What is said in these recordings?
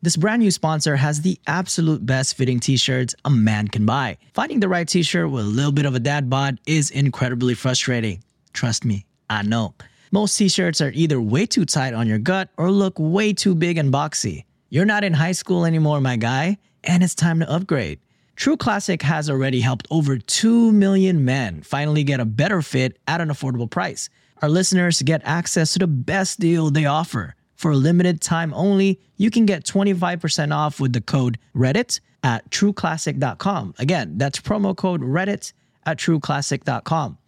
This brand new sponsor has the absolute best fitting t shirts a man can buy. Finding the right t shirt with a little bit of a dad bod is incredibly frustrating. Trust me, I know. Most t shirts are either way too tight on your gut or look way too big and boxy. You're not in high school anymore, my guy, and it's time to upgrade. True Classic has already helped over 2 million men finally get a better fit at an affordable price. Our listeners get access to the best deal they offer. For a limited time only, you can get 25% off with the code Reddit at trueclassic.com. Again, that's promo code Reddit at trueclassic.com.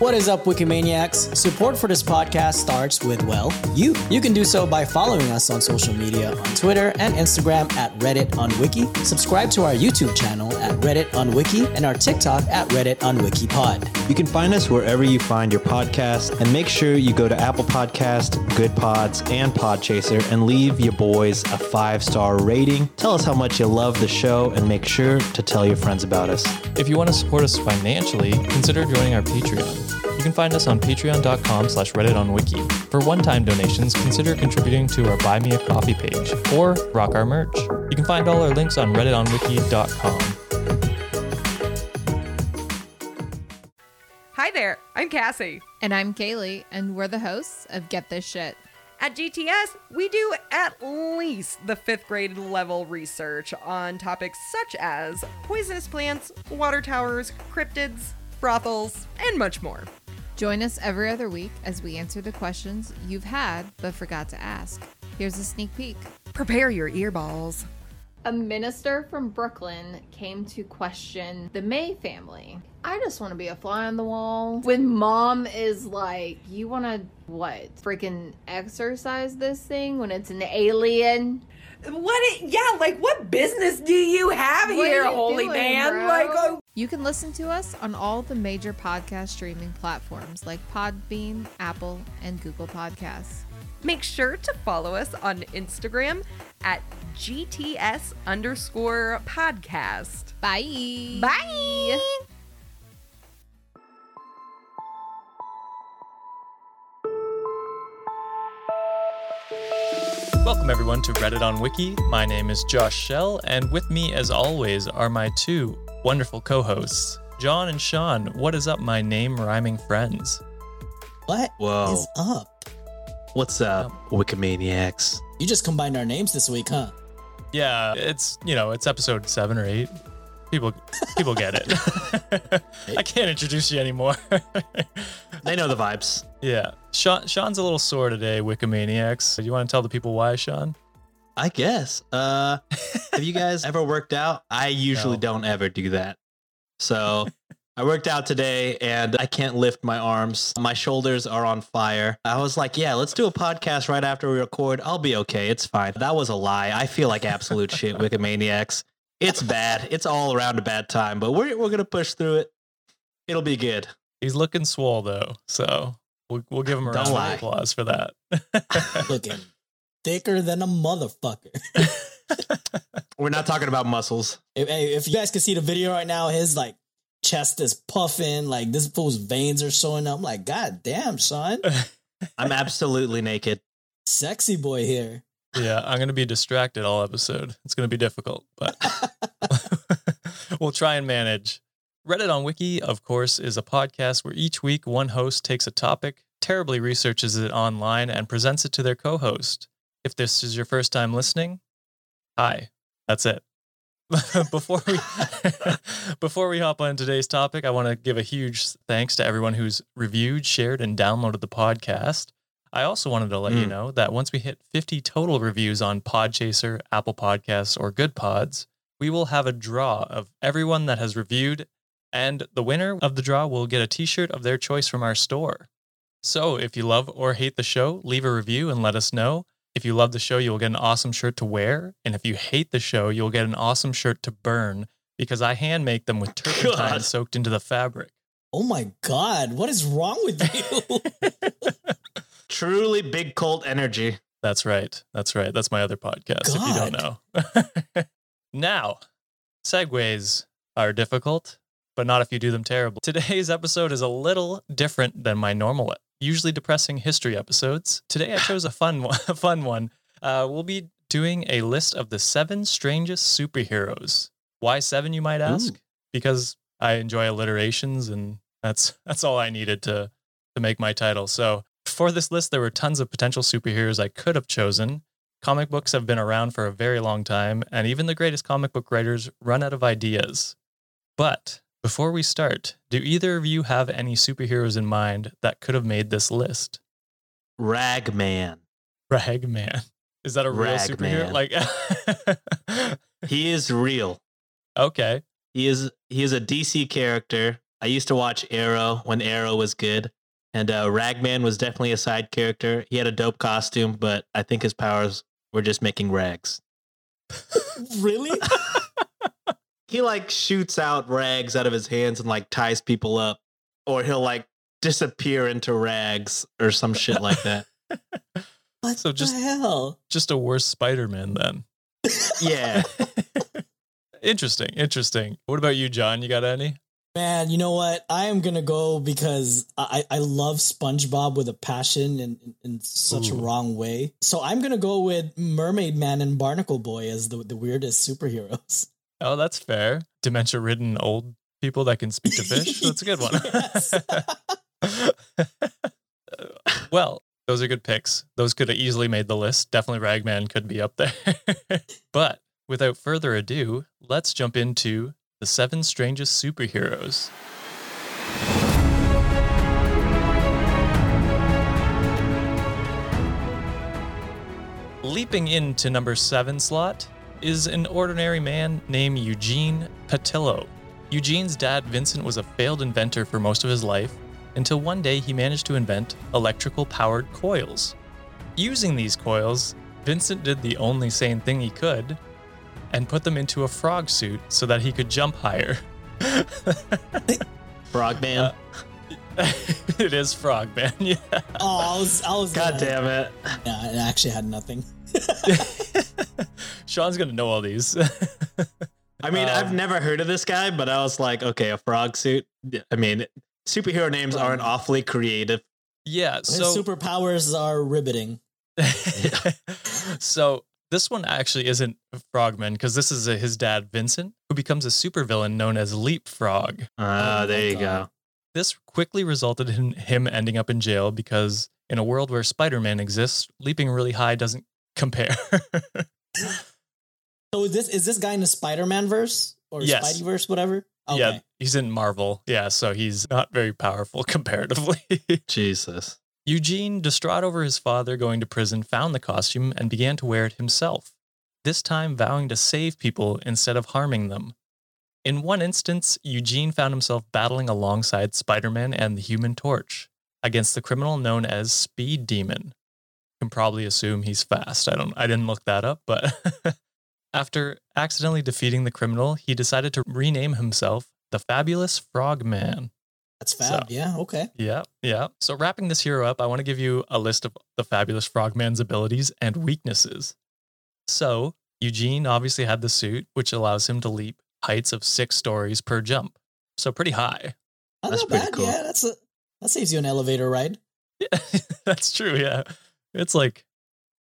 What is up, Wikimaniacs? Support for this podcast starts with, well, you. You can do so by following us on social media on Twitter and Instagram at Reddit on Wiki. Subscribe to our YouTube channel at Reddit on Wiki and our TikTok at Reddit on WikiPod. You can find us wherever you find your podcast, and make sure you go to Apple Podcast, Good Pods, and Podchaser and leave your boys a five star rating. Tell us how much you love the show, and make sure to tell your friends about us. If you want to support us financially, consider joining our Patreon. You can find us on patreon.com slash reddit on wiki. For one-time donations, consider contributing to our Buy Me a Coffee page or rock our merch. You can find all our links on redditonwiki.com. Hi there, I'm Cassie. And I'm Kaylee, and we're the hosts of Get This Shit. At GTS, we do at least the fifth grade level research on topics such as poisonous plants, water towers, cryptids, brothels, and much more. Join us every other week as we answer the questions you've had but forgot to ask. Here's a sneak peek. Prepare your earballs. A minister from Brooklyn came to question the May family. I just want to be a fly on the wall. When mom is like, You want to what? Freaking exercise this thing when it's an alien? What? It, yeah, like what business do you have What here, you holy doing, man? bro? Like, oh, You can listen to us on all the major podcast streaming platforms like Podbean, Apple, and Google Podcasts. make sure to follow us on Instagram at GTS underscore podcast. Bye. Bye. Welcome everyone to Reddit on Wiki. My name is Josh Shell, and with me, as always, are my two wonderful co-hosts, John and Sean. What is up, my name rhyming friends? What is Whoa. up? What's up, Wikimaniacs? You just combined our names this week, huh? Yeah, it's you know it's episode seven or eight. People people get it. I can't introduce you anymore. They know the vibes. yeah, Sean, Sean's a little sore today. Wikimaniacs. Do you want to tell the people why, Sean? I guess. Uh, have you guys ever worked out? I usually No. don't ever do that. So I worked out today and I can't lift my arms. My shoulders are on fire. I was like, yeah, let's do a podcast right after we record. I'll be okay. It's fine. That was a lie. I feel like absolute shit, Wikimaniacs. It's bad. It's all around a bad time, but we're, we're going to push through it. It'll be good. He's looking swole though, so we'll, we'll give him a Don't round lie. of applause for that. Looking thicker than a motherfucker. We're not talking about muscles. If, hey, if you guys can see the video right now, his like chest is puffing, like this fool's veins are showing up. I'm like, God damn, son. I'm absolutely naked. Sexy boy here. Yeah, I'm gonna be distracted all episode. It's gonna be difficult, but we'll try and manage. Reddit on Wiki, of course, is a podcast where each week one host takes a topic, terribly researches it online, and presents it to their co host. If this is your first time listening, hi. That's it. before we before we hop on today's topic, I want to give a huge thanks to everyone who's reviewed, shared, and downloaded the podcast. I also wanted to let you Mm. know that once we hit 50 total reviews on Podchaser, Apple Podcasts, or Good Pods, we will have a draw of everyone that has reviewed, and the winner of the draw will get a t shirt of their choice from our store. So if you love or hate the show, leave a review and let us know. If you love the show, you'll get an awesome shirt to wear. And if you hate the show, you'll get an awesome shirt to burn because I hand make them with turpentine God. soaked into the fabric. Oh my god, what is wrong with you? Truly big cult energy. That's right. That's right. That's my other podcast, if you don't know. now, segues are difficult, but not if you do them terribly. Today's episode is a little different than my normal, usually depressing history episodes. Today I chose a fun one. A fun one. Uh, we'll be doing a list of the seven strangest superheroes. Why seven, you might ask? Because I enjoy alliterations, and that's that's all I needed to to make my title. So for this list, there were tons of potential superheroes I could have chosen. Comic books have been around for a very long time, and even the greatest comic book writers run out of ideas. But before we start, do either of you have any superheroes in mind that could have made this list? Ragman. Ragman. Is that a real superhero? Ragman. Like, He is real. okay. He is he is a DC character. I used to watch Arrow when Arrow was good. And uh, Ragman was definitely a side character. He had a dope costume, but I think his powers were just making rags. really? He like shoots out rags out of his hands and like ties people up, or he'll like disappear into rags or some shit like that. What So just- the hell? Just a worse Spider Man then. Yeah. interesting. Interesting. What about you, John? You got any? Man, you know what? I am gonna go because I, I love SpongeBob with a passion and in, in such a wrong way. So I'm gonna go with Mermaid Man and Barnacle Boy as the, the weirdest superheroes. Oh, that's fair. Dementia ridden old people that can speak to fish. That's a good one. Well, those are good picks. Those could have easily made the list. Definitely Ragman could be up there. but without further ado, let's jump into the seven strangest superheroes. Leaping into number seven slot is an ordinary man named Eugene Patilio. Eugene's dad, Vincent, was a failed inventor for most of his life until one day he managed to invent electrical powered coils. Using these coils, Vincent did the only sane thing he could and put them into a frog suit so that he could jump higher. Frogman. Uh, it is Frogman, yeah. oh, I was I was God gonna- damn it. Yeah, I actually had nothing. Sean's gonna know all these. I mean, I've Um, never heard of this guy, but I was like, okay, a frog suit. I mean, superhero names aren't awfully creative. yeah, His so superpowers are riveting. so this one actually isn't Frogman because this is uh his dad Vincent, who becomes a supervillain known as Leapfrog. Ah, Oh there you God. go. This quickly resulted in him ending up in jail because in a world where Spider-Man exists, leaping really high doesn't compare. So is this is this guy in the Spider-Man verse or Yes. Spideyverse, whatever? Okay. Yeah, he's in Marvel. Yeah, so he's not very powerful comparatively. Jesus. Eugene, distraught over his father going to prison, found the costume and began to wear it himself, this time vowing to save people instead of harming them. In one instance, Eugene found himself battling alongside Spider Man and the Human Torch against the criminal known as Speed Demon. Can probably assume he's fast. I don't I didn't look that up, but after accidentally defeating the criminal, he decided to rename himself the Fabulous Frogman. That's fab. So- yeah, okay. Yeah, yeah. So wrapping this hero up, I want to give you a list of the fabulous Frogman's abilities and weaknesses. So Eugene obviously had the suit, which allows him to leap heights of six stories per jump. So pretty high. That's, That's not pretty bad. cool. Yeah, that's a that saves you an elevator ride. Yeah, that's true. Yeah, it's like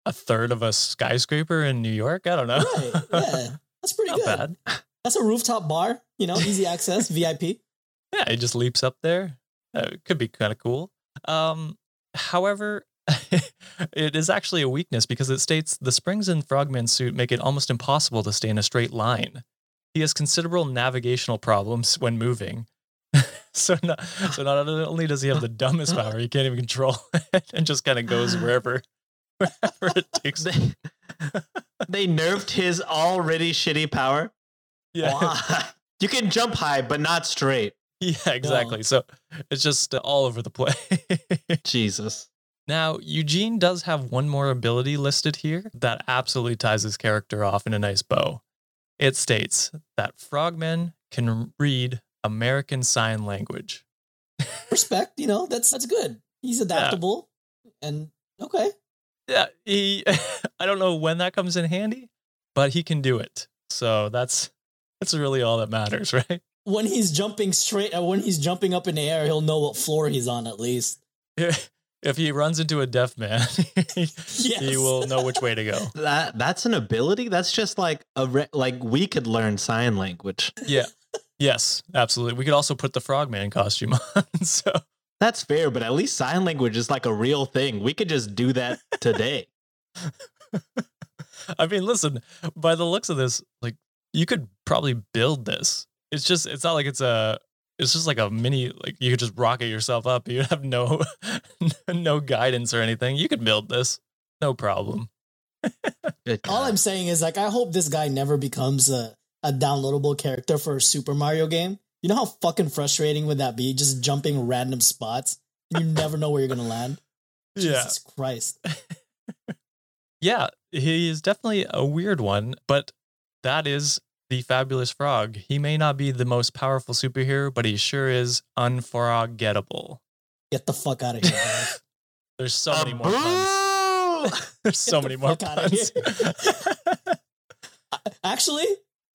a third of a skyscraper in New York. I don't know. Right. Yeah. That's pretty Not good. bad. That's a rooftop bar, you know, easy access, VIP. Yeah, it just leaps up there. Uh, it could be kind of cool. Um, however, it is actually a weakness because it states the springs in Frogman's suit make it almost impossible to stay in a straight line. He has considerable navigational problems when moving. so, not, so not only does he have the dumbest power, he can't even control it and just kind of goes wherever, wherever it takes him. They, nerfed his already shitty power. Yeah. Why? You can jump high, but not straight. Yeah, exactly. So it's just uh, all over the place. Jesus. Now, Eugene does have one more ability listed here that absolutely ties his character off in a nice bow. It states that frogmen can read American Sign Language. Respect, you know, that's that's good. He's adaptable and okay. Yeah, he I don't know when that comes in handy, but he can do it. So that's that's really all that matters, right? When he's jumping straight, uh, when he's jumping up in the air, he'll know what floor he's on at least. If he runs into a deaf man, he, Yes. he will know which way to go. That that's an ability. That's just like a re- like we could learn sign language. Yeah. Yes, absolutely. We could also put the frogman costume on. So That's fair, but at least sign language is like a real thing. We could just do that today. I mean, listen, by the looks of this, like you could probably build this. It's just it's not like it's a it's just like a mini like you could just rocket yourself up. You have no no guidance or anything. You could build this. No problem. All I'm saying is like I hope this guy never becomes a, a downloadable character for a Super Mario game. You know how fucking frustrating would that be? Just jumping random spots. You never know where you're gonna land. Jesus Christ. Yeah, he is definitely a weird one, but that is the fabulous frog. He may not be the most powerful superhero, but he sure is unforgettable. Get the fuck out of here. There's so A many more puns. There's so many more puns. Actually,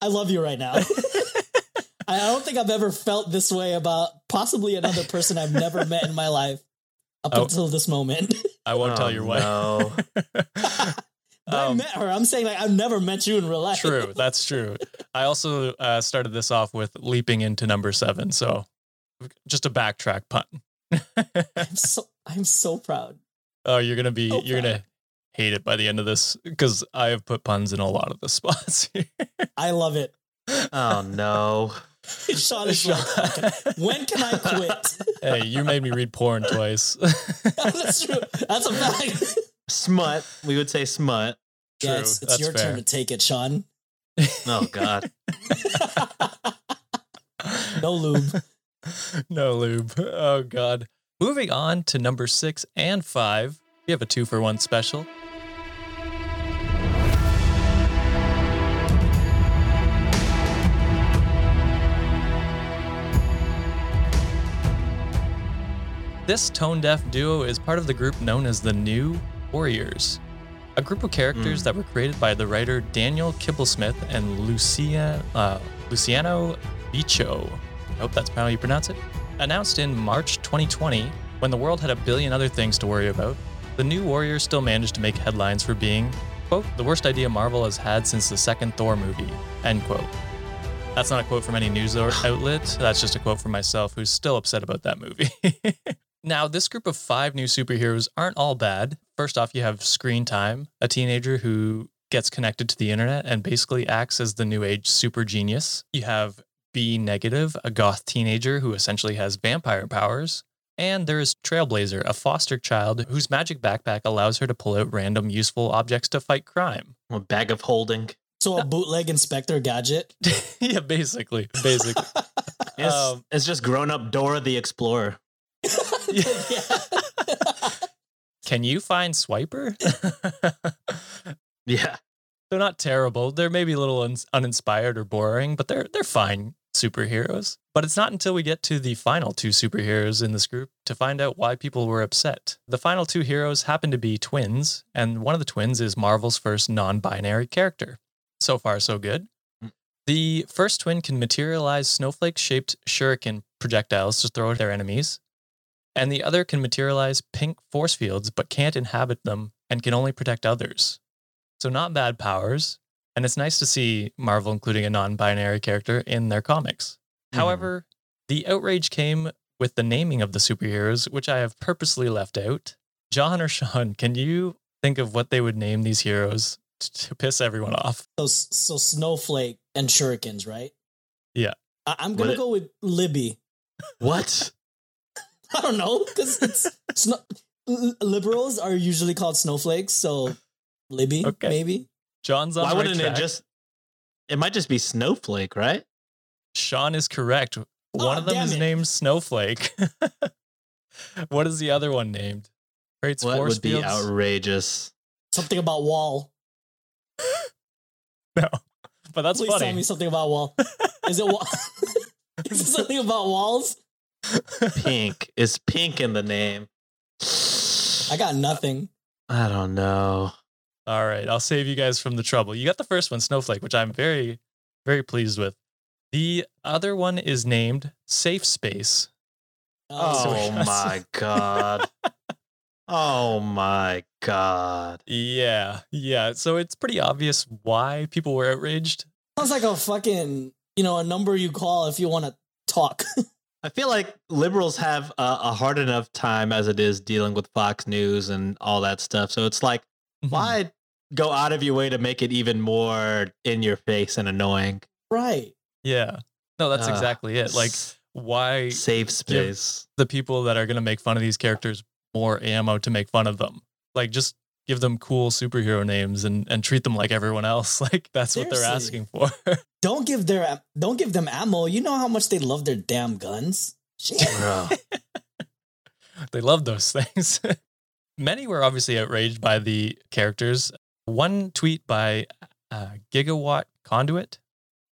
I love you right now. I don't think I've ever felt this way about possibly another person I've never met in my life up Oh. until this moment. I won't tell Oh, your wife. no. But I Um, met her. I'm saying like I've never met you in real life. True, that's true. I also uh, started this off with leaping into number seven, so just a backtrack pun. I'm so I'm so proud. oh, you're gonna be So you're gonna hate it by the end of this because I have put puns in a lot of the spots. here. I love it. Oh no. Sean is like, "Okay, when can I quit? hey, you made me read porn twice. That's true. That's a fact. Smut. We would say smut. yeah, it's, it's your fair. turn to take it, Sean. Oh God. No lube. no lube. Oh god. Moving on to number six and five. We have a two for one special. This tone deaf duo is part of the group known as the New Warriors, a group of characters that were created by the writer Daniel Kibblesmith and Lucia, uh, Luciano Bicho. I hope that's how you pronounce it. Announced in March 2020, when the world had a billion other things to worry about, the New Warriors still managed to make headlines for being, quote, the worst idea Marvel has had since the second Thor movie, end quote. That's not a quote from any news outlet. That's just a quote from myself, who's still upset about that movie. now, this group of five new superheroes aren't all bad. First off, you have Screen Time, a teenager who gets connected to the internet and basically acts as the new age super genius. You have B Negative, a goth teenager who essentially has vampire powers. And there is Trailblazer, a foster child whose magic backpack allows her to pull out random useful objects to fight crime. A bag of holding. So a bootleg Inspector Gadget. yeah, basically. Basically. It's, Um, it's just grown up Dora the Explorer. Can you find Swiper? Yeah. they're not terrible. They're maybe a little un- uninspired or boring, but they're they're fine superheroes. But it's not until we get to the final two superheroes in this group to find out why people were upset. The final two heroes happen to be twins, and one of the twins is Marvel's first non-binary character. So far, so good. Mm. The first twin can materialize snowflake-shaped shuriken projectiles to throw at their enemies, and the other can materialize pink force fields but can't inhabit them and can only protect others. So not bad powers, and it's nice to see Marvel including a non-binary character in their comics. Mhm. However, the outrage came with the naming of the superheroes, which I have purposely left out. John or Sean, can you think of what they would name these heroes to piss everyone off? So so Snowflake and Shurikens, right? Yeah. I, I'm gonna go with Libby. What? I don't know because it's snow, l- liberals are usually called snowflakes. So Libby, Okay. maybe. John's on Why right wouldn't track. it just? It might just be Snowflake, right? Sean is correct. One Oh, of them is it. named Snowflake. what is the other one named? Creates What force would be outrageous? Something about wall. no, but that's Please tell me funny. something about wall. Is it wall? Is it something about walls? Pink. Is pink in the name? I got nothing. I don't know. All right, I'll save you guys from the trouble. You got the first one, Snowflake, which I'm very, very pleased with. The other one is named Safe Space. Oh, oh yes. my god. Oh my god. Yeah, yeah. So it's pretty obvious why people were outraged. sounds like a fucking you know a number you call if you want to talk. I feel like liberals have a, a hard enough time as it is dealing with Fox News and all that stuff. So it's like, Mm-hmm. why go out of your way to make it even more in your face and annoying? right. Yeah. No, that's Ah, exactly it. Like, why save space. the people that are going to make fun of these characters more ammo to make fun of them? Like, just give them cool superhero names and, and treat them like everyone else. Like, that's what they're asking for. Don't give their don't give them ammo. You know how much they love their damn guns. They love those things. Many were obviously outraged by the characters. One tweet by uh, Gigawatt Conduit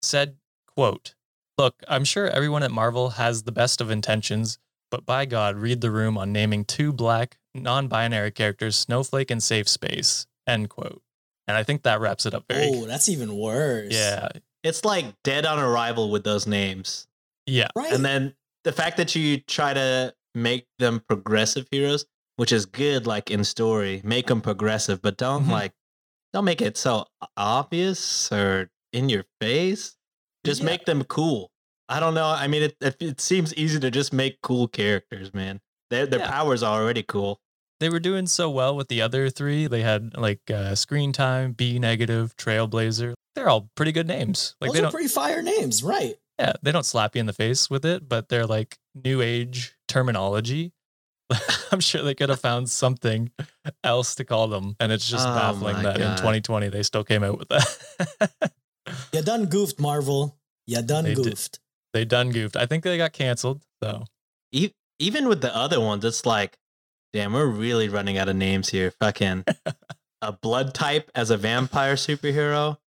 said, quote, Look, I'm sure everyone at Marvel has the best of intentions, but by God, read the room on naming two black, non-binary characters Snowflake and Safe Space, end quote. And I think that wraps it up very Oh, that's even worse. Yeah. It's like dead on arrival with those names. Yeah. Right. And then the fact that you try to make them progressive heroes, which is good, like in story, make them progressive, but don't Mhm. like, don't make it so obvious or in your face. Just Yeah. make them cool. I don't know. I mean, it, it it seems easy to just make cool characters, man. Their their Yeah. powers are already cool. they were doing so well with the other three. They had like uh, Screen Time, B Negative, Trailblazer. They're all pretty good names. Like Those they are don't, pretty fire names, right? yeah, they don't slap you in the face with it, but they're like new age terminology. I'm sure they could have found something else to call them, and it's just Oh baffling my that in 2020 they still came out with that. You done goofed, Marvel. You done They did. Goofed. they done goofed. I think they got canceled. So E- even with the other ones, it's like, damn, we're really running out of names here. Fucking a blood type as a vampire superhero.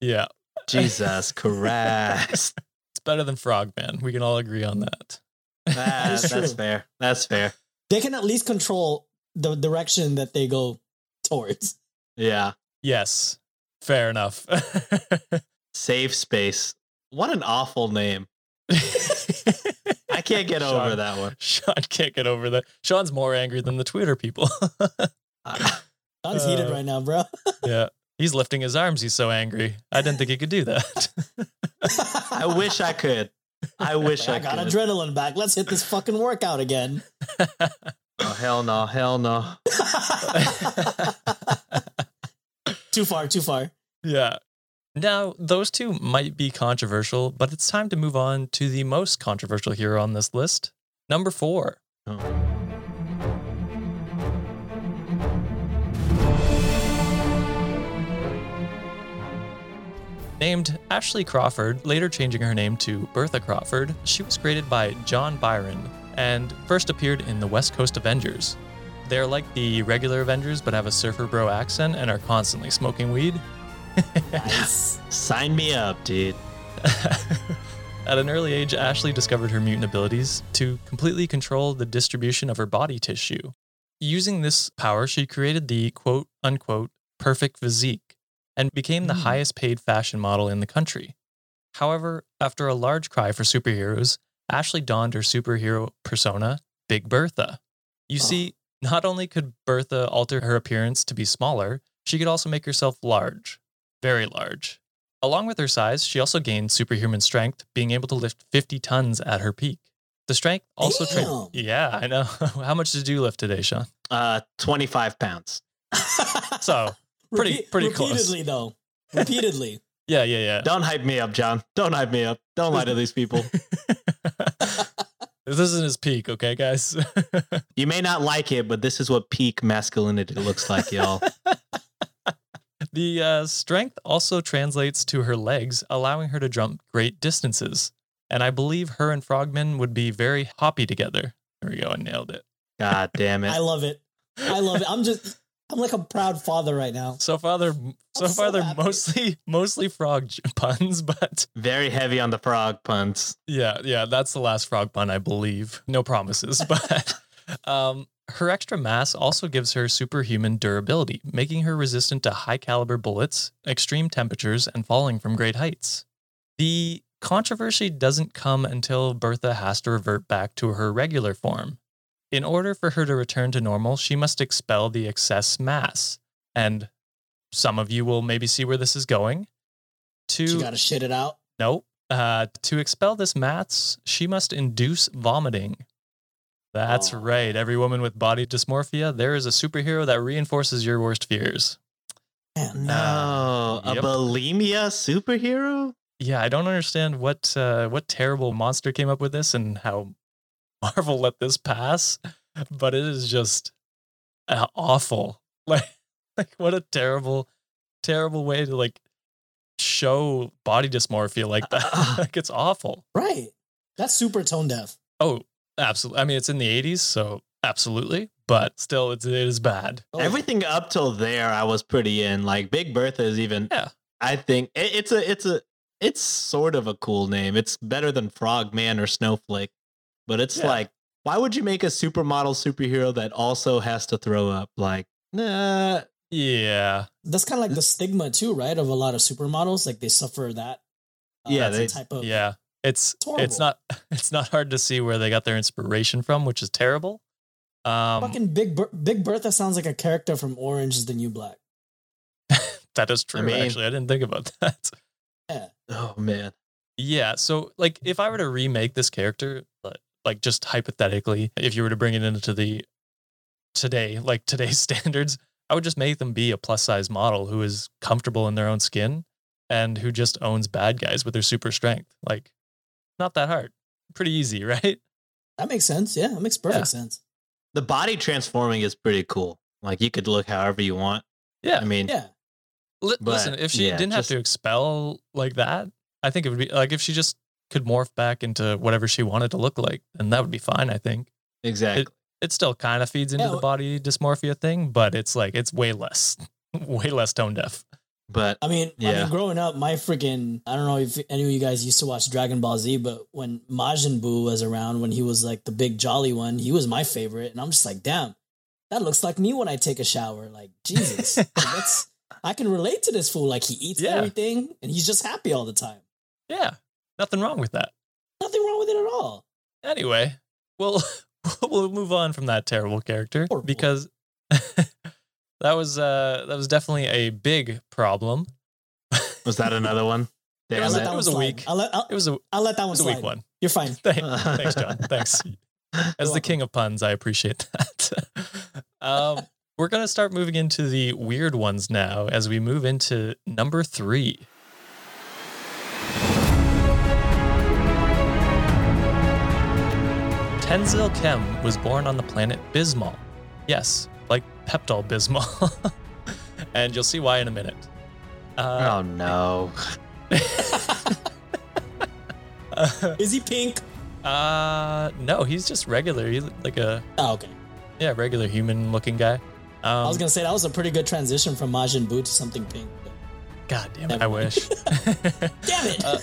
yeah, Jesus Christ. it's better than Frogman. We can all agree on that. That- is that's fair. That's fair. They can at least control the direction that they go towards. Yeah. Yes, fair enough. Safe space. What an awful name. I can't get over that one. Sean can't get over that. Sean's more angry than the Twitter people. I- Sean's heated Uh, right now, bro. yeah. He's lifting his arms. He's so angry. I didn't think he could do that. I wish I could. I wish I, I got could. adrenaline back. Let's hit this fucking workout again. oh hell no, hell no. too far, too far. yeah. Now, those two might be controversial, but it's time to move on to the most controversial hero on this list. Number four. Oh. Named Ashley Crawford, later changing her name to Bertha Crawford, she was created by John Byron and first appeared in the West Coast Avengers. They're like the regular Avengers, but have a surfer bro accent and are constantly smoking weed. Nice. Sign me up, dude. At an early age, Ashley discovered her mutant abilities to completely control the distribution of her body tissue. Using this power, she created the quote unquote perfect physique and became the Hmm. highest paid fashion model in the country. However, after a large cry for superheroes, Ashley donned her superhero persona, Big Bertha. You Oh. see, not only could Bertha alter her appearance to be smaller, she could also make herself large, very large. Along with her size, she also gained superhuman strength, being able to lift 50 tons at her peak. The strength also tra- Yeah, I know. How much did you lift today, Sean? Uh, 25 pounds. So, pretty- pretty close. Repeatedly, though. Repeatedly. yeah, yeah, yeah. Don't hype me up, John. Don't hype me up. Don't lie to these people. this isn't his peak, okay, guys? You may not like it, but this is what peak masculinity looks like, y'all. The uh, strength also translates to her legs, allowing her to jump great distances. And I believe her and Frogman would be very hoppy together. There we go. I nailed it. God damn it. I love it. I love it. I'm just, I'm like a proud father right now. So far, they're so I'm so far they're happy. mostly mostly frog j- puns, but Very heavy on the frog puns. yeah, yeah, that's the last frog pun, I believe. No promises, but um, her extra mass also gives her superhuman durability, making her resistant to high caliber bullets, extreme temperatures, and falling from great heights. The controversy doesn't come until Bertha has to revert back to her regular form. In order for her to return to normal, she must expel the excess mass. And some of you will maybe see where this is going. To You gotta shit it out. Nope. Uh, to expel this mass, she must induce vomiting. That's Aw. right. Every woman with body dysmorphia, there is a superhero that reinforces your worst fears. No, yep. a bulimia superhero? Yeah, I don't understand what uh, what terrible monster came up with this and how Marvel let this pass, but it is just uh, awful. Like, like what a terrible, terrible way to like show body dysmorphia like that. like it's awful. right. That's super tone deaf. Oh, absolutely. I mean, it's in the 80s, so absolutely, but still, it's, it is bad. Oh, yeah. Everything up till there, I was pretty in. Like Big Bertha is even. Yeah. I think it, it's a it's a it's sort of a cool name. It's better than Frogman or Snowflake, but it's Yeah. like, why would you make a supermodel superhero that also has to throw up? Like, nah. Yeah. That's kind of like the stigma too, right? Of a lot of supermodels, like they suffer that. uh, Yeah, that's a they- type of Yeah. It's It's it's not it's not hard to see where they got their inspiration from, which is terrible. Um fucking Big Ber- Big Bertha sounds like a character from Orange is the New Black. that is true mean- actually. I didn't think about that. Yeah, Oh man. Yeah, so like if I were to remake this character, like- like just hypothetically, if you were to bring it into the today, like today's standards, I would just make them be a plus size model who is comfortable in their own skin and who just owns bad guys with their super strength. Like not that hard. Pretty easy, right? that makes sense. Yeah, that makes perfect Yeah. sense. The body transforming is pretty cool. Like you could look however you want. Yeah. I mean, Yeah, Li- But, listen, if she yeah, didn't have to expel like that, I think it would be like if she just could morph back into whatever she wanted to look like, then that would be fine, I think. exactly. it still kind of feeds into Yeah, the body dysmorphia thing, but it's like it's way less, way less tone deaf. But I mean, I mean, growing up, my freaking I don't know if any of you guys used to watch Dragon Ball Z, but when Majin Buu was around, when he was like the big jolly one, he was my favorite, and I'm just like, damn, that looks like me when I take a shower. Like Jesus, Like, that's I can relate to this fool. Like he eats Yeah. everything, and he's just happy all the time. Yeah, nothing wrong with that. Nothing wrong with it at all. Anyway, we'll we'll move on from that terrible character Horrible. because that was uh that was definitely a big problem. was that another one? It Damn was I'll a- let it. that it one was a week. I'll let I'll, It was a it I'll let that one was a slide. weak one. You're fine. Thank- Thanks, John. Thanks. As the welcome. king of puns, I appreciate that. um, we're going to start moving into the weird ones now as we move into number three. Tenzil Kem was born on the planet Bismol. Yes, like Pepto-Bismol. and you'll see why in a minute. Uh, Oh no. Is he pink? uh, no, he's just regular. He's like a Oh, okay. yeah, regular human looking guy. Um, I was gonna say that was a pretty good transition from Majin Buu to something pink. God damn it, I wish. Damn it! Uh,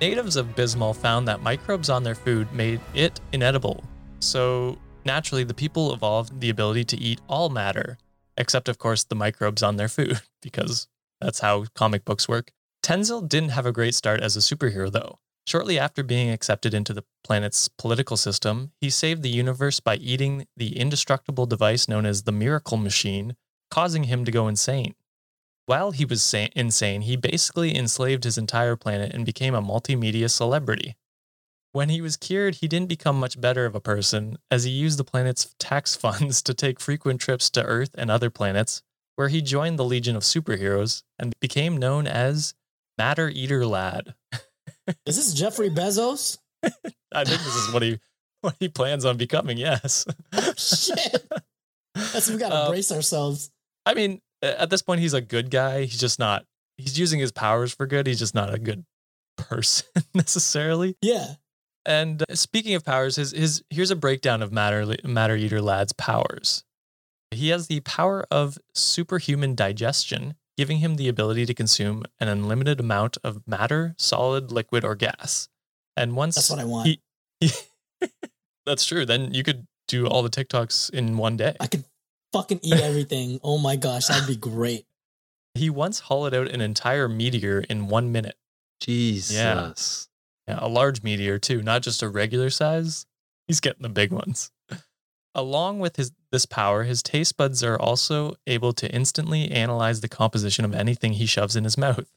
Natives of Bismol found that microbes on their food made it inedible. So naturally, the people evolved the ability to eat all matter, except, of course, the microbes on their food, because that's how comic books work. Tenzil didn't have a great start as a superhero, though. Shortly after being accepted into the planet's political system, he saved the universe by eating the indestructible device known as the Miracle Machine, causing him to go insane. While he was sa- insane, he basically enslaved his entire planet and became a multimedia celebrity. When he was cured, he didn't become much better of a person, as he used the planet's tax funds to take frequent trips to Earth and other planets, where he joined the Legion of Superheroes and became known as Matter Eater Lad. Is this Jeffrey Bezos? I think this is what he what he plans on becoming. Yes. Shit. That's we gotta Uh, brace ourselves. I mean, at this point, he's a good guy. He's just not. He's using his powers for good. He's just not a good person necessarily. Yeah. And uh, speaking of powers, his his here's a breakdown of Matter Matter Eater Lad's powers. He has the power of superhuman digestion, giving him the ability to consume an unlimited amount of matter, solid, liquid, or gas. And once That's what I want. he- he- that's true. Then you could do all the TikToks in one day. I could fucking eat everything. oh my gosh, that'd be great. He once hollowed out an entire meteor in one minute. Jesus. Yeah, a large meteor too, not just a regular size. He's getting the big ones. Along with his this power, his taste buds are also able to instantly analyze the composition of anything he shoves in his mouth.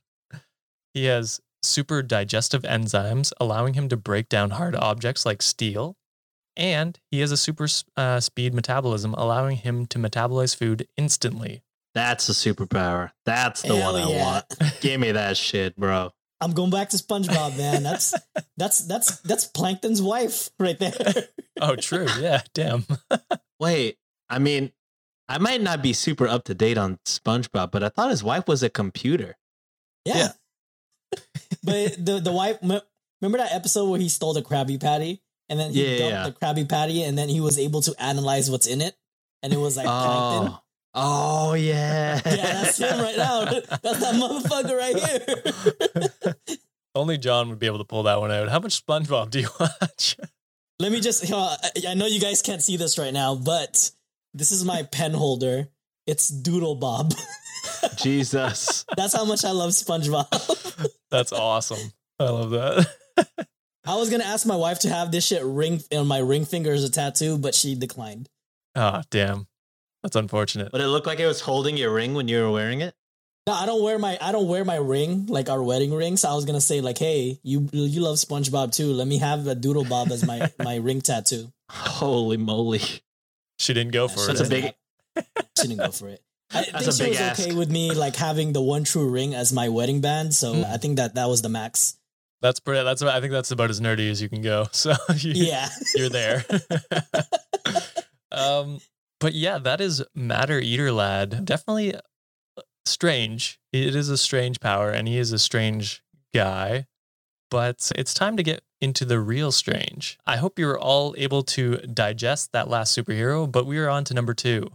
He has super digestive enzymes, allowing him to break down hard objects like steel, and he has a super uh, speed metabolism, allowing him to metabolize food instantly. That's a superpower. That's the Hell one I yeah. want. Give me that shit, bro. I'm going back to SpongeBob, man. That's that's that's that's Plankton's wife right there. Oh, true. Yeah, damn. Wait, I mean, I might not be super up to date on SpongeBob, but I thought his wife was a computer. Yeah. but the the wife remember that episode where he stole the Krabby Patty and then he Yeah, dumped yeah. the Krabby Patty and then he was able to analyze what's in it and it was like plankton. Oh. Oh, oh yeah. Yeah, that's him right now. That's that motherfucker right here. Only John would be able to pull that one out. How much SpongeBob do you watch? Let me just, you know, I- I know you guys can't see this right now, but this is my pen holder. It's Doodle Bob. Jesus. That's how much I love SpongeBob. That's awesome. I love that. I was gonna ask my wife to have this shit ring on my ring finger as a tattoo, but she declined. Ah, damn. That's unfortunate. But it looked like it was holding your ring when you were wearing it. No, I don't wear my I don't wear my ring like our wedding ring. So I was gonna say like, hey, you you love SpongeBob too. Let me have a Doodle Bob as my my ring tattoo. Holy moly. She didn't go for That's it. a big- She didn't go for it. I That's think a she was ask. okay with me like having the one true ring as my wedding band. So Mm. I think that that was the max. That's pretty. That's. I think that's about as nerdy as you can go. So you, Yeah. you're there. um, but yeah, that is Matter Eater Lad. Definitely uh, strange. It is a strange power, and he is a strange guy. But it's time to get into the real strange. I hope you were all able to digest that last superhero. But we are on to number two.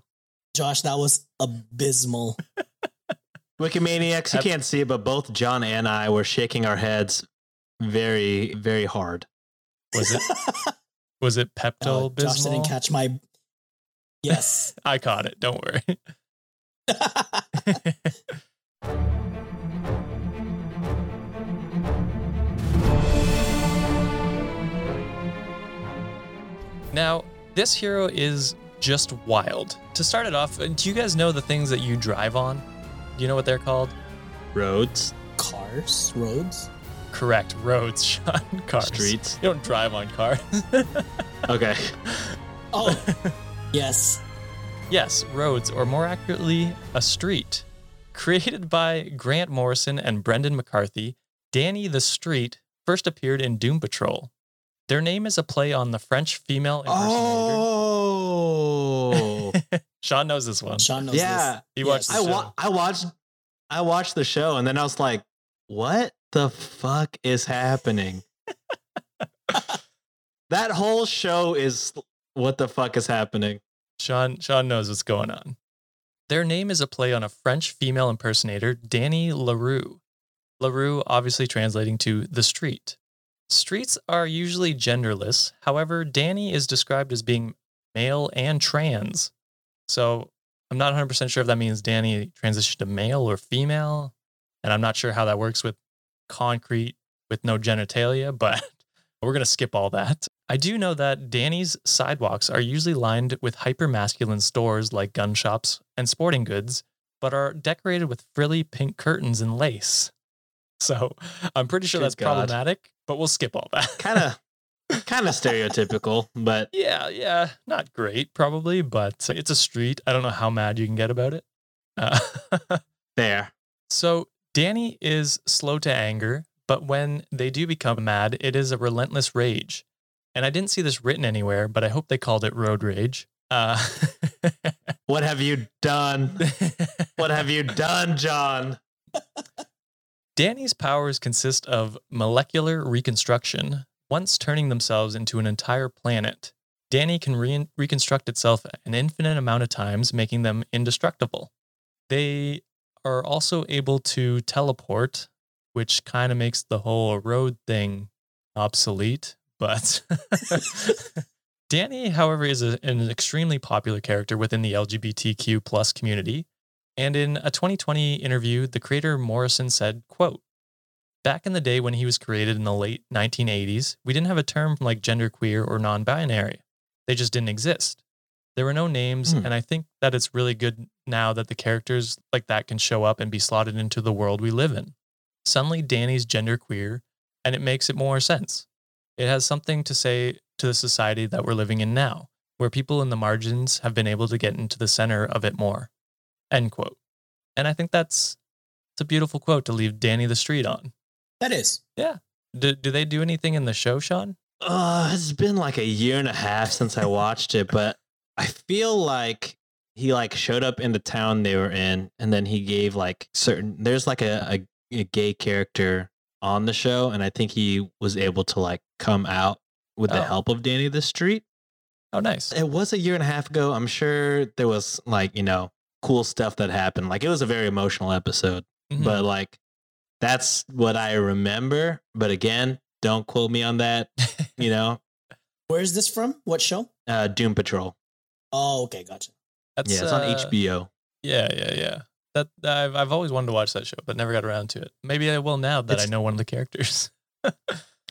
Josh, that was abysmal. Wikimaniacs, you can't see it, but both John and I were shaking our heads very, very hard. Was it? Was it Uh, Pepto Josh didn't catch my. Yes. I caught it. Don't worry. Now, this hero is just wild. To start it off, uh, do you guys know the things that you drive on? Do you know what they're called? Roads, Cars, roads. Correct, roads, Sean. Cars. streets. You don't drive on cars. Okay. Oh, yes. Yes, roads, or more accurately, a street. Created by Grant Morrison and Brendan McCarthy, Danny the Street first appeared in Doom Patrol. Their name is a play on the French female impersonator. Oh. Sean knows this one. Sean knows yeah. this. He watched I, the wa- show. I watched I watched the show and then I was like, what the fuck is happening? that whole show is what the fuck is happening? Sean Sean knows what's going on. Their name is a play on a French female impersonator, Danny La Rue. LaRue obviously translating to the street. Streets are usually genderless. However, Danny is described as being male and trans. So I'm not 100% sure if that means Danny transitioned to male or female. And I'm not sure how that works with concrete with no genitalia, but we're going to skip all that. I do know that Danny's sidewalks are usually lined with hypermasculine stores like gun shops and sporting goods, but are decorated with frilly pink curtains and lace. So I'm pretty sure Good that's God. problematic, but we'll skip all that. Kind of kind of stereotypical, but yeah, yeah, not great probably, but it's a street. I don't know how mad you can get about it. Uh, there. So Danny is slow to anger, but when they do become mad, it is a relentless rage. And I didn't see this written anywhere, but I hope they called it road rage. Uh, What have you done? What have you done, John? Danny's powers consist of molecular reconstruction, Once turning themselves into an entire planet, Danny can re- reconstruct itself an infinite amount of times, making them indestructible. They are also able to teleport, which kind of makes the whole road thing obsolete. But Danny, however, is a, an extremely popular character within the LGBTQ plus community. And in a 2020 interview, the creator Morrison said, quote, Back in the day when he was created in the late 1980s, we didn't have a term like genderqueer or non binary. They just didn't exist. There were no names, Hmm. and I think that it's really good now that the characters like that can show up and be slotted into the world we live in. Suddenly, Danny's genderqueer, and it makes it more sense. It has something to say to the society that we're living in now, where people in the margins have been able to get into the center of it more. End quote. And I think that's it's a beautiful quote to leave Danny the street on. That is. Yeah. Do, do they do anything in the show, Sean? Uh, it's been like a year and a half since I watched it, but I feel like he like showed up in the town they were in, and then he gave like certain. There's like a, a, a gay character on the show, and I think he was able to like come out with the Oh. help of Danny the Street. Oh, nice. It was a year and a half ago. I'm sure there was like you know cool stuff that happened. Like it was a very emotional episode, Mhm. but like that's what I remember. But again, don't quote me on that. You know, Where is this from? What show? uh, Doom Patrol. Oh, okay, gotcha. That's, yeah, it's on uh, HBO. Yeah, yeah, yeah. That I've I've always wanted to watch that show, but never got around to it. Maybe I will now that I know one of the characters.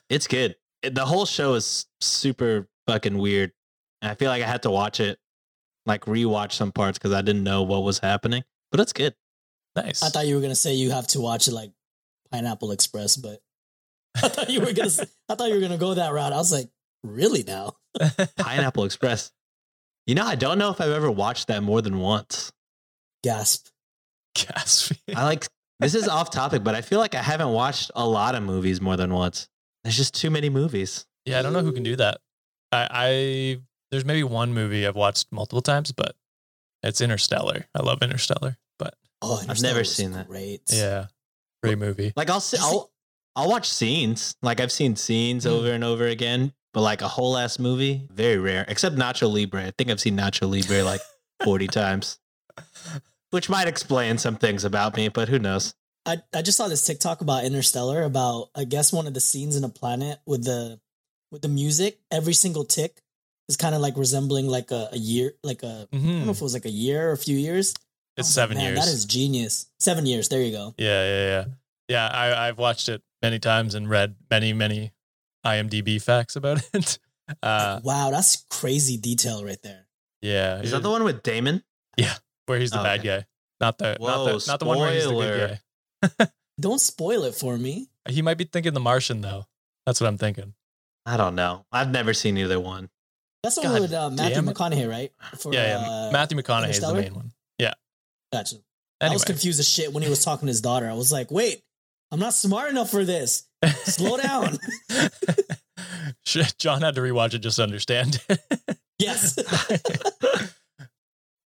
It's good. The whole show is super fucking weird. And I feel like I had to watch it, like rewatch some parts because I didn't know what was happening. But it's good. nice. I thought you were gonna say you have to watch it like Pineapple Express, but I thought you were gonna. s- I thought you were gonna go that route. I was like, really now? Pineapple Express. You know, I don't know if I've ever watched that more than once. Gasp. I like this is off topic, but I feel like I haven't watched a lot of movies more than once. There's just too many movies. Yeah, I don't know who can do that. I, I there's maybe one movie I've watched multiple times, but it's Interstellar. I love Interstellar, but Oh, I've never seen that. Great. yeah, great movie. Like I'll see, see- I'll I'll watch scenes. Like I've seen scenes Mm. over and over again, but like a whole ass movie, very rare. Except Nacho Libre. I think I've seen Nacho Libre like 40 times. Which might explain some things about me, but who knows? I, I just saw this TikTok about Interstellar about I guess one of the scenes in a planet with the with the music. Every single tick is kind of like resembling like a, a year, like a I don't know Mhm. if it was like a year or a few years. It's was like, seven Man, years. That is genius. Seven years. There you go. Yeah, yeah, yeah. Yeah, I, I've watched it many times and read many, many IMDb facts about it. Uh, wow, that's crazy detail right there. yeah, Is that the one with Damon? Where he's the Oh, bad okay. guy, not the not the not the one where he's the good guy. Don't spoil it for me. He might be thinking The Martian though. That's what I'm thinking. I don't know. I've never seen either one. That's the one God with uh, Matthew. McConaughey, right? For, yeah, yeah. uh, Matthew McConaughey is the main one. Yeah. Gotcha. I was confused as shit when he was talking to his daughter. I was like, wait, I'm not smart enough for this. Slow down. John had to rewatch it just to understand. yes.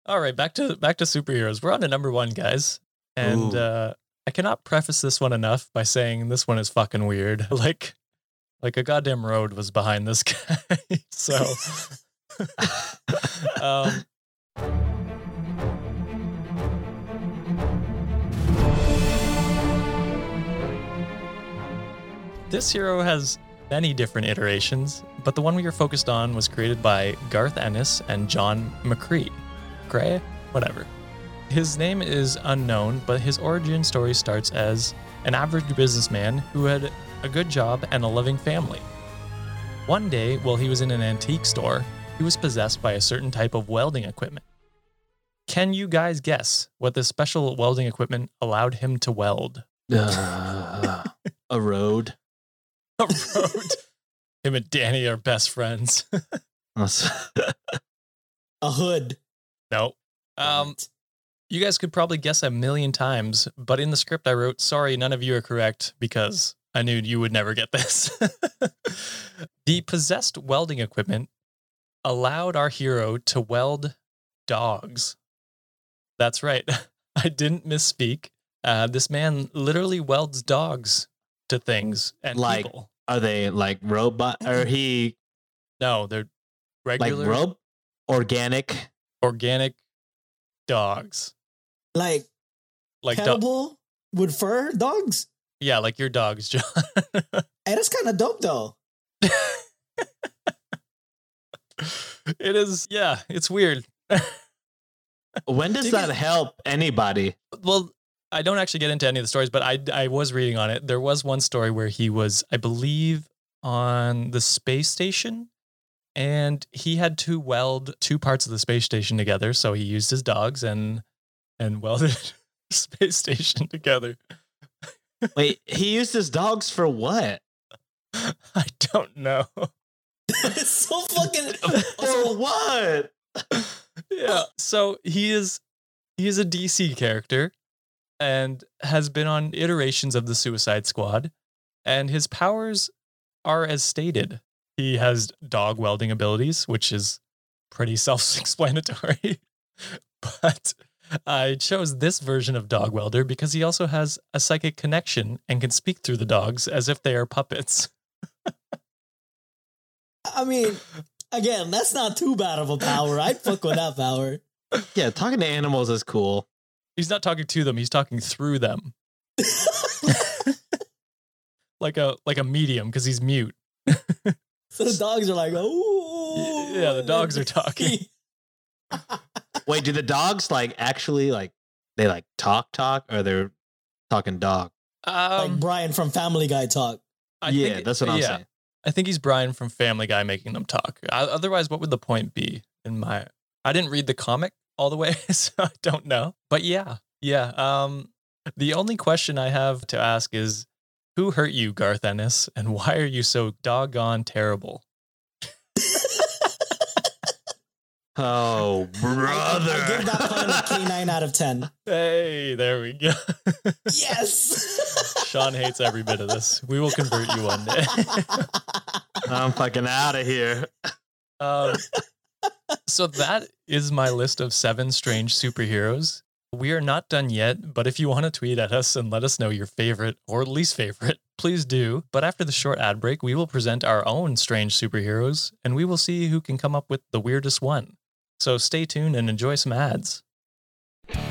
All right, back to back to superheroes. We're on to number one, guys, and Ooh. uh, I cannot preface this one enough by saying this one is fucking weird. Like, like a goddamn road was behind this guy. so, um, this hero has many different iterations, but the one we are focused on was created by Garth Ennis and John McCree. Gray? Whatever. His name is unknown, but his origin story starts as an average businessman who had a good job and a loving family. One day, while he was in an antique store, he was possessed by a certain type of welding equipment. Can you guys guess what this special welding equipment allowed him to weld? Uh, a road. A road. him and Danny are best friends. A hood. No. Um, You guys could probably guess a million times, but in the script I wrote, sorry, none of you are correct because I knew you would never get this. the possessed welding equipment allowed our hero to weld dogs. That's right. I didn't misspeak. Uh, this man literally welds dogs to things and Like- people. Are they like robot or he No, they're regular. like regular rope organic? Organic dogs. Like, Like do- cannibal with fur dogs? yeah, like your dogs, John. Hey, that's kind of dope though. it is yeah, it's weird. When does that help anybody? Well, I don't actually get into any of the stories, but I I was reading on it. There was one story where he was, I believe, on the space station, and he had to weld two parts of the space station together. So he used his dogs and and welded the space station together. Wait, he used his dogs for what? I don't know. it's so fucking. For what? yeah. So he is he is a DC character and has been on iterations of the Suicide Squad, and his powers are as stated. He has dog welding abilities, which is pretty self-explanatory. but I chose this version of Dog Welder because he also has a psychic connection and can speak through the dogs as if they are puppets. I mean, again, that's not too bad of a power. I'd fuck with that power. Yeah, talking to animals is cool. He's not talking to them, he's talking through them. like a like a medium because he's mute. So the dogs are like, oh. Yeah, the dogs are talking. Wait, do the dogs like actually like they like talk talk or they're talking dog? like Um, Brian from Family Guy talk. I yeah, think- that's what I'm yeah, saying. I think he's Brian from Family Guy making them talk. O- Otherwise, what would the point be? In my, I didn't read the comic all the way, so I don't know. But yeah, yeah. Um, the only question I have to ask is, who hurt you, Garth Ennis, and why are you so doggone terrible? Oh, I, brother. I give that pun a K9 out of 10. Hey, there we go. Yes. Sean hates every bit of this. We will convert you one day. I'm fucking out of here. Um, so that is my list of seven strange superheroes. We are not done yet, but if you want to tweet at us and let us know your favorite or least favorite, please do. But after the short ad break, we will present our own strange superheroes and we will see who can come up with the weirdest one. So stay tuned and enjoy some ads.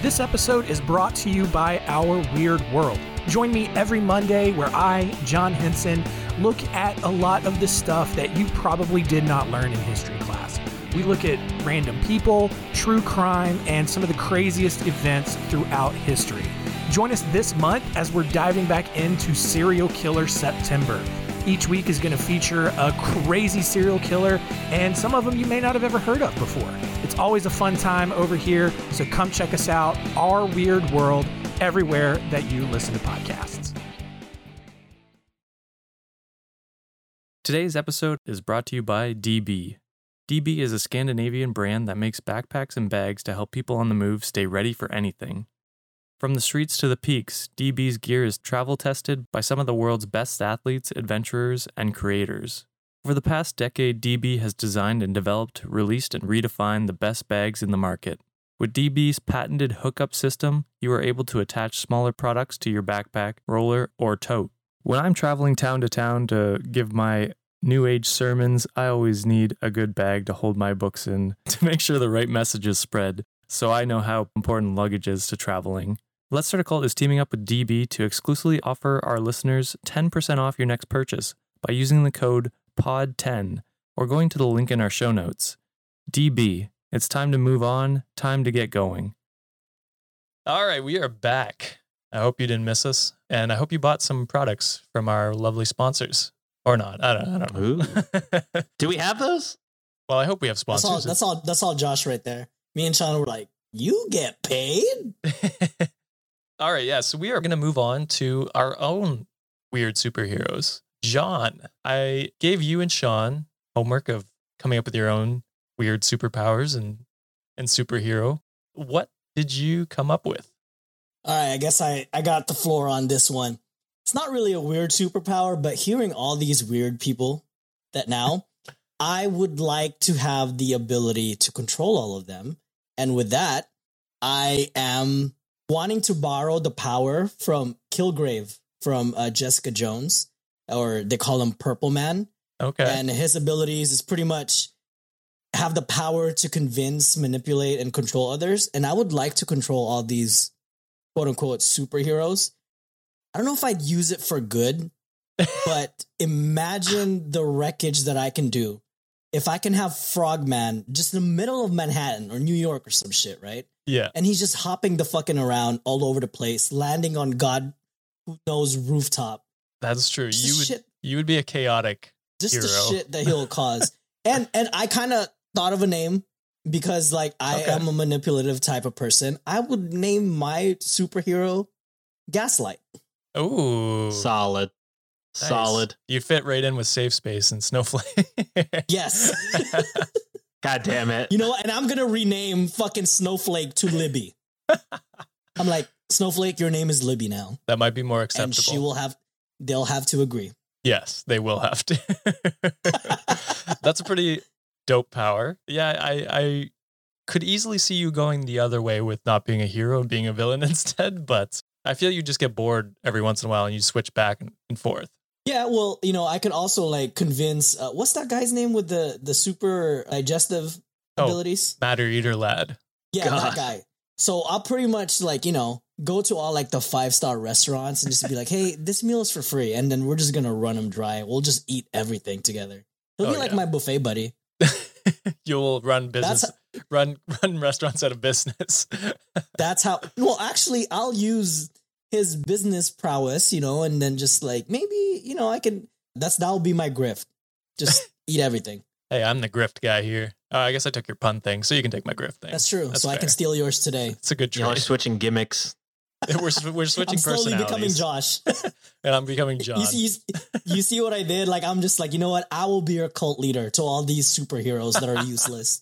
This episode is brought to you by Our Weird World. Join me every Monday where I, John Henson, look at a lot of the stuff that you probably did not learn in history class. We look at random people, true crime, and some of the craziest events throughout history. Join us this month as we're diving back into Serial Killer September. Each week is going to feature a crazy serial killer, and some of them you may not have ever heard of before. It's always a fun time over here, so come check us out, Our Weird World, everywhere that you listen to podcasts. Today's episode is brought to you by DB. DB is a Scandinavian brand that makes backpacks and bags to help people on the move stay ready for anything. From the streets to the peaks, DB's gear is travel tested by some of the world's best athletes, adventurers, and creators. Over the past decade, DB has designed and developed, released, and redefined the best bags in the market. With DB's patented hookup system, you are able to attach smaller products to your backpack, roller, or tote. When I'm traveling town to town to give my new age sermons, I always need a good bag to hold my books in to make sure the right messages spread, so I know how important luggage is to traveling. Let's Start a Cult is teaming up with DB to exclusively offer our listeners 10% off your next purchase by using the code POD10 or going to the link in our show notes. DB, it's time to move on, time to get going. All right, we are back. I hope you didn't miss us, and I hope you bought some products from our lovely sponsors. Or not. I don't, I don't know. Who. Do we have those? well, I hope we have That's sponsors. all, that's all, that's all Josh right there. Me and Sean were like, you get paid? All right, yeah. So we are going to move on to our own weird superheroes. John, I gave you and Sean homework of coming up with your own weird superpowers and and superhero. What did you come up with? All right, I guess I, I got the floor on this one. It's not really a weird superpower, but hearing all these weird people that now, I would like to have the ability to control all of them. And with that, I am wanting to borrow the power from Kilgrave from uh, Jessica Jones. or they call him Purple Man. Okay. And his abilities is pretty much have the power to convince, manipulate, and control others. And I would like to control all these quote unquote superheroes. I don't know if I'd use it for good, but imagine the wreckage that I can do. If I can have Frogman just in the middle of Manhattan or New York or some shit, right? yeah. And he's just hopping the fucking around all over the place, landing on God who knows rooftop. That's true. Just You would shit you would be a chaotic. just the shit that he'll cause. and and I kind of thought of a name because like I Okay. am a manipulative type of person. I would name my superhero Gaslight. Ooh. Solid. Nice. Solid. You fit right in with safe space and snowflake. Yes. God damn it. you know what? And I'm going to rename fucking Snowflake to Libby. I'm like, Snowflake, your name is Libby now. that might be more And acceptable. she will have they'll have to agree. Yes, they will have to. That's a pretty dope power. Yeah, I I could easily see you going the other way with not being a hero and being a villain instead, but I feel you just get bored every once in a while and you switch back and, and forth. Yeah, well, you know, I could also like convince uh, what's that guy's name with the the super digestive Oh. abilities? Matter eater lad. Yeah, God. that guy. So I'll pretty much like, you know, go to all like the five star restaurants and just be like, hey, this meal is for free. And then we're just going to run them dry. We'll just eat everything together. He'll Oh, be like yeah. my buffet buddy. You'll run business That's- run run restaurants out of business. That's how, well, actually, I'll use his business prowess, you know, and then just like maybe, you know, I can, that's, that'll be my grift. Just eat everything. hey, I'm the grift guy here. Uh, I guess I took your pun thing, so you can take my grift thing. That's true. That's so I can steal yours today. It's a good You know, trade. switching gimmicks. we're, s- we're switching I'm slowly becoming Josh. and I'm becoming John. You see, you, see- you see what I did? Like, I'm just like, you know what? I will be your cult leader to all these superheroes that are useless.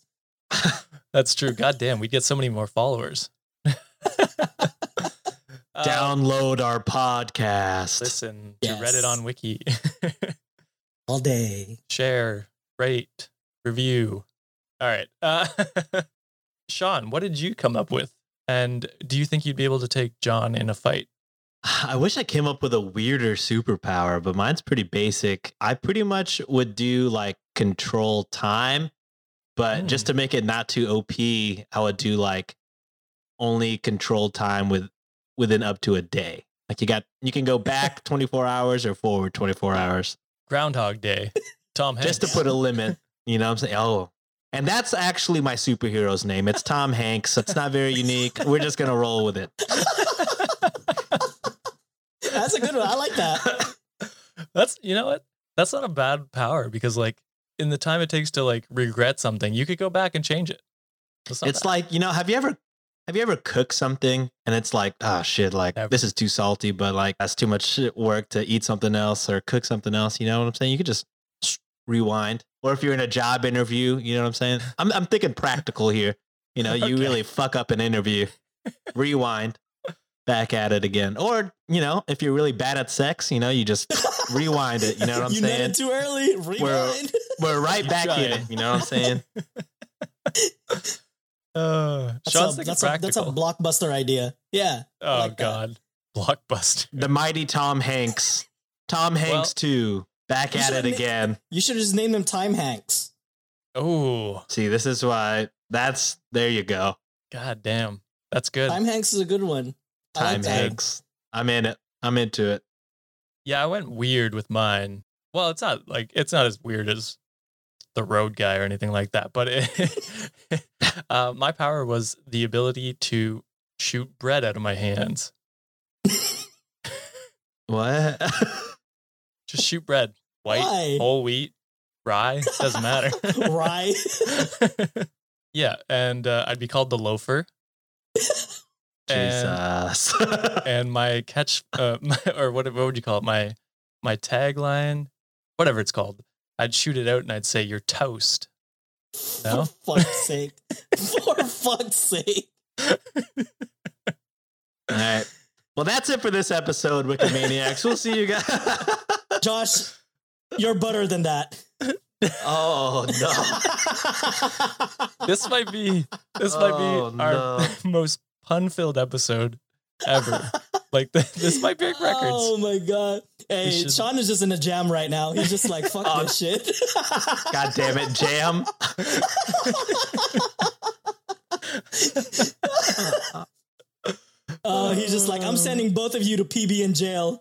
That's true. God damn, we'd get so many more followers. Uh, Download our podcast. listen Yes. to Reddit on Wiki. all day. Share, rate, review. All right. Uh, Sean, what did you come up with? And do you think you'd be able to take John in a fight? I wish I came up with a weirder superpower, but mine's pretty basic. I pretty much would do like control time, but Hmm. just to make it not too OP, I would do like only control time with within up to a day. Like you got you can go back 24 hours or forward 24 hours. Groundhog Day. Tom Hanks. Just to put a limit, you know what I'm saying? Oh. And that's actually my superhero's name. It's Tom Hanks. It's not very unique. We're just gonna roll with it. That's a good one. I like that. That's you know what? That's not a bad power because like in the time it takes to like regret something, you could go back and change it. Not it's like you know have you ever have you ever cooked something and it's like oh shit like Never. this is too salty but like that's too much shit work to eat something else or cook something else you know what i'm saying? You could just rewind. Or if you're in a job interview you know what i'm saying? I'm, I'm thinking practical here. You know you really fuck up an interview. Rewind back at it again or you know if you're really bad at sex you know you just rewind it you know what i'm saying? you saying nutted too early. Rewind. we're right back in it you know what i'm saying uh, That's, a, that's, a, that's a blockbuster idea. Yeah. oh like that. god. Blockbuster. the mighty Tom Hanks. Tom Hanks Well- too. Back at it should've again. You should have just named him Time Hanks. Oh, See, this is why. That's there you go. god damn. That's good. Time Hanks is a good one. I like Time that. Hanks. I'm in it. I'm into it. Yeah, I went weird with mine. Well, it's not like it's not as weird as the road guy or anything like that, but it, uh, my power was the ability to shoot bread out of my hands. What? Just shoot bread, white, Why? whole wheat, rye, doesn't matter. Rye. yeah, and uh, I'd be called the loafer. And, Jesus. and my catch, uh, my, or what, what would you call it? My my tagline, whatever it's called. I'd shoot it out and I'd say, "You're toast." No? For fuck's sake. For fuck's sake. All right. Well, that's it for this episode, Wikimaniacs. We'll see you guys. Josh, you're better than that. oh no. this might be this might Oh, be our no. most pun-filled episode ever. Like th- this might break records. Oh my god! Hey, should- Sean is just in a jam right now. He's just like, fuck Oh. this shit. God damn it, Jam. Oh, he's just like, I'm sending both of you to PB in jail.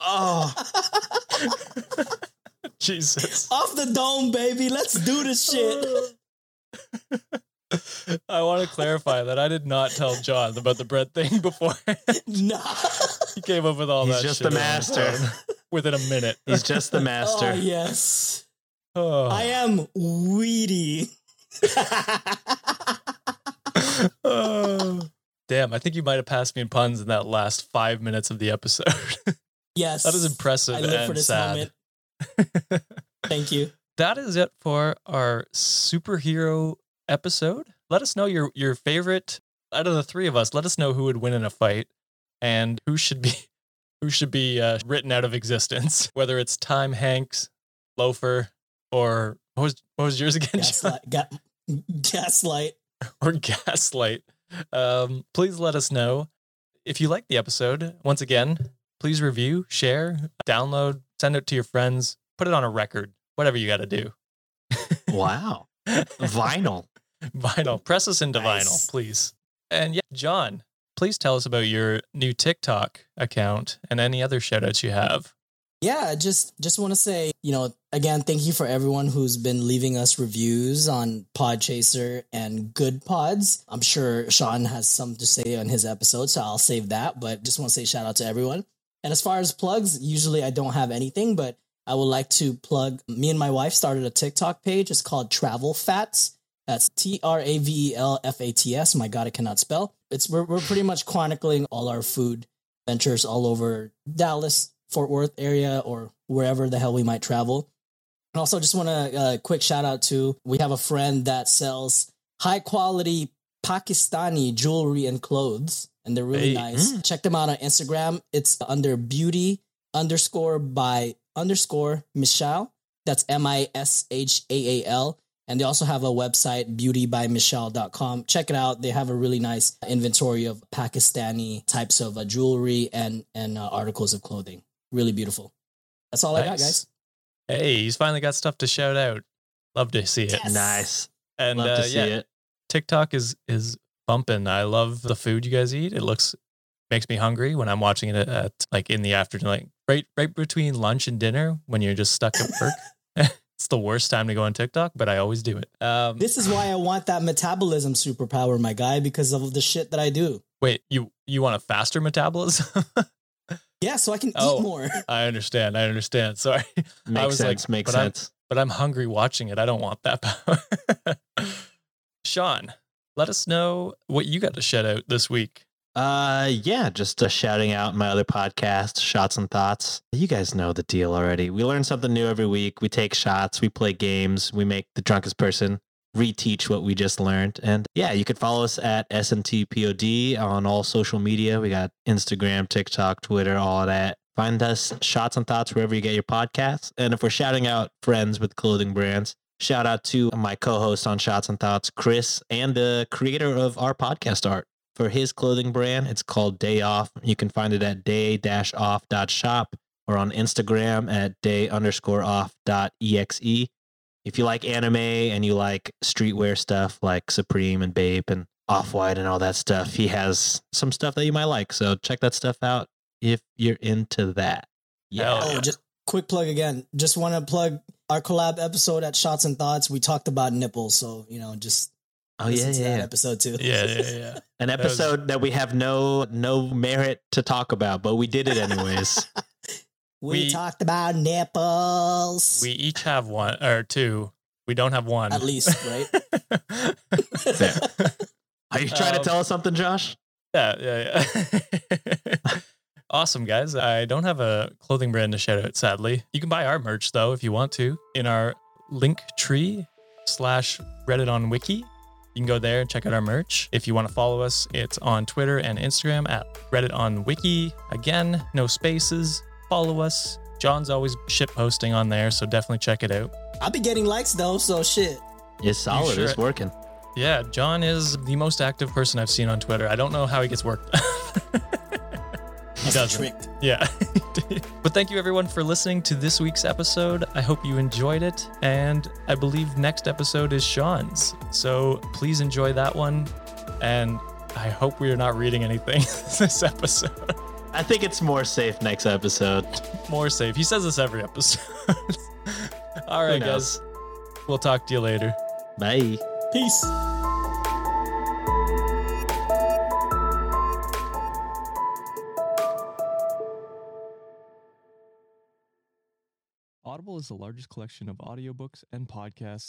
Oh, Jesus. Off the dome, baby. Let's do this shit. I want to clarify that I did not tell John about the bread thing before. no. he came up with all He's that. just shit the master. within a minute. he's just the Oh master. yes. Oh. I am weedy. Oh. Damn, I think you might have passed me in puns in that last five minutes of the episode. Yes. that is impressive I live and for this sad. moment. Thank you. that is it for our superhero episode. Let us know your your favorite out of the three of us. Let us know who would win in a fight and who should be who should be uh, written out of existence. Whether it's Time Hanks, Loafer, or what was what was yours again? Gaslight. Ga- gaslight. or Gaslight. Um, please let us know if you like the episode. Once again, please review, share, download, send it to your friends, put it on a record, whatever you got to do. Wow. Vinyl. Vinyl. Press us into Nice. vinyl, please. And yeah, John, please tell us about your new TikTok account and any other shout outs you have. Yeah, just just want to say, you know, again, thank you for everyone who's been leaving us reviews on Podchaser and Good Pods. I'm sure Sean has something to say on his episode, so I'll save that. But just want to say shout out to everyone. And as far as plugs, usually I don't have anything, but I would like to plug. Me and my wife started a TikTok page. It's called Travel Fats. That's T R A V E L F A T S. My God, I cannot spell. It's we're, we're pretty much chronicling all our food ventures all over Dallas, Fort Worth area, or wherever the hell we might travel. And also, just want to uh, quick shout out to we have a friend that sells high quality Pakistani jewelry and clothes, and they're really Hey, nice. Check them out on Instagram. It's under beauty underscore by underscore Mishaal. That's M I S H A A L. And they also have a website, beautybymishaal.com. Check it out. They have a really nice inventory of Pakistani types of uh, jewelry and, and uh, articles of clothing. Really beautiful. That's all I got, guys. Hey, he's finally got stuff to shout out. Love to see it. Yes. Nice. And Love uh, to see yeah, it. TikTok is is bumping. I love the food you guys eat. It looks makes me hungry when I'm watching it at like in the afternoon, like right right between lunch and dinner when you're just stuck at work. it's the worst time to go on TikTok, but I always do it. Um, This is why I want that metabolism superpower, my guy, because of the shit that I do. wait, you you want a faster metabolism? Yeah, so I can Oh. eat more. I understand. I understand. Sorry, Makes was like, sense. makes but I'm- sense. but I'm hungry watching it. I don't want that power. Sean, let us know what you got to shout out this week. Uh, yeah, just uh, shouting out my other podcast, Shots and Thoughts. You guys know the deal already. We learn something new every week. We take shots, we play games, we make the drunkest person reteach what we just learned. And yeah, you could follow us at SMTPOD on all social media. We got Instagram, TikTok, Twitter, all that. Find us Shots and Thoughts wherever you get your podcasts. And if we're shouting out friends with clothing brands, shout out to my co-host on Shots and Thoughts, Chris, and the creator of our podcast art for his clothing brand. It's called Day Off. You can find it at day-off.shop or on Instagram at day underscore off dot exe. If you like anime and you like streetwear stuff like Supreme and Bape and Off White and all that stuff, he has some stuff that you might like. So check that stuff out if you're into that. Yeah. Oh, just quick plug again. Just want to plug our collab episode at Shots and Thoughts. We talked about nipples, so you know, just Oh yeah, yeah, yeah. episode too. Yeah, yeah, yeah. An was- episode that we have no no merit to talk about, but we did it anyways. we, We- talked about nipples. We each have one or two. We don't have one. at least, right? Are you trying Um, to tell us something, Josh? yeah, yeah, yeah. awesome, guys. I don't have a clothing brand to shout out, sadly. You can buy our merch though if you want to in our link tree slash Reddit on Wiki. You can go there and check out our merch. If you want to follow us, it's on Twitter and Instagram at Reddit on Wiki. Again, no spaces. Follow us. John's always shit posting on there, so definitely check it out. I'll be getting likes though, so shit. It's solid. sure? It's working. Yeah, John is the most active person I've seen on Twitter. I don't know how he gets work. Have doesn't. tricked. Yeah. but thank you everyone for listening to this week's episode. I hope you enjoyed it. And I believe next episode is Sean's. So please enjoy that one. And I hope we are not reading anything this episode. I think it's more safe next episode. More safe. He says this every episode. All right, guys. We'll talk to you later. Bye. Peace. Audible is the largest collection of audiobooks and podcasts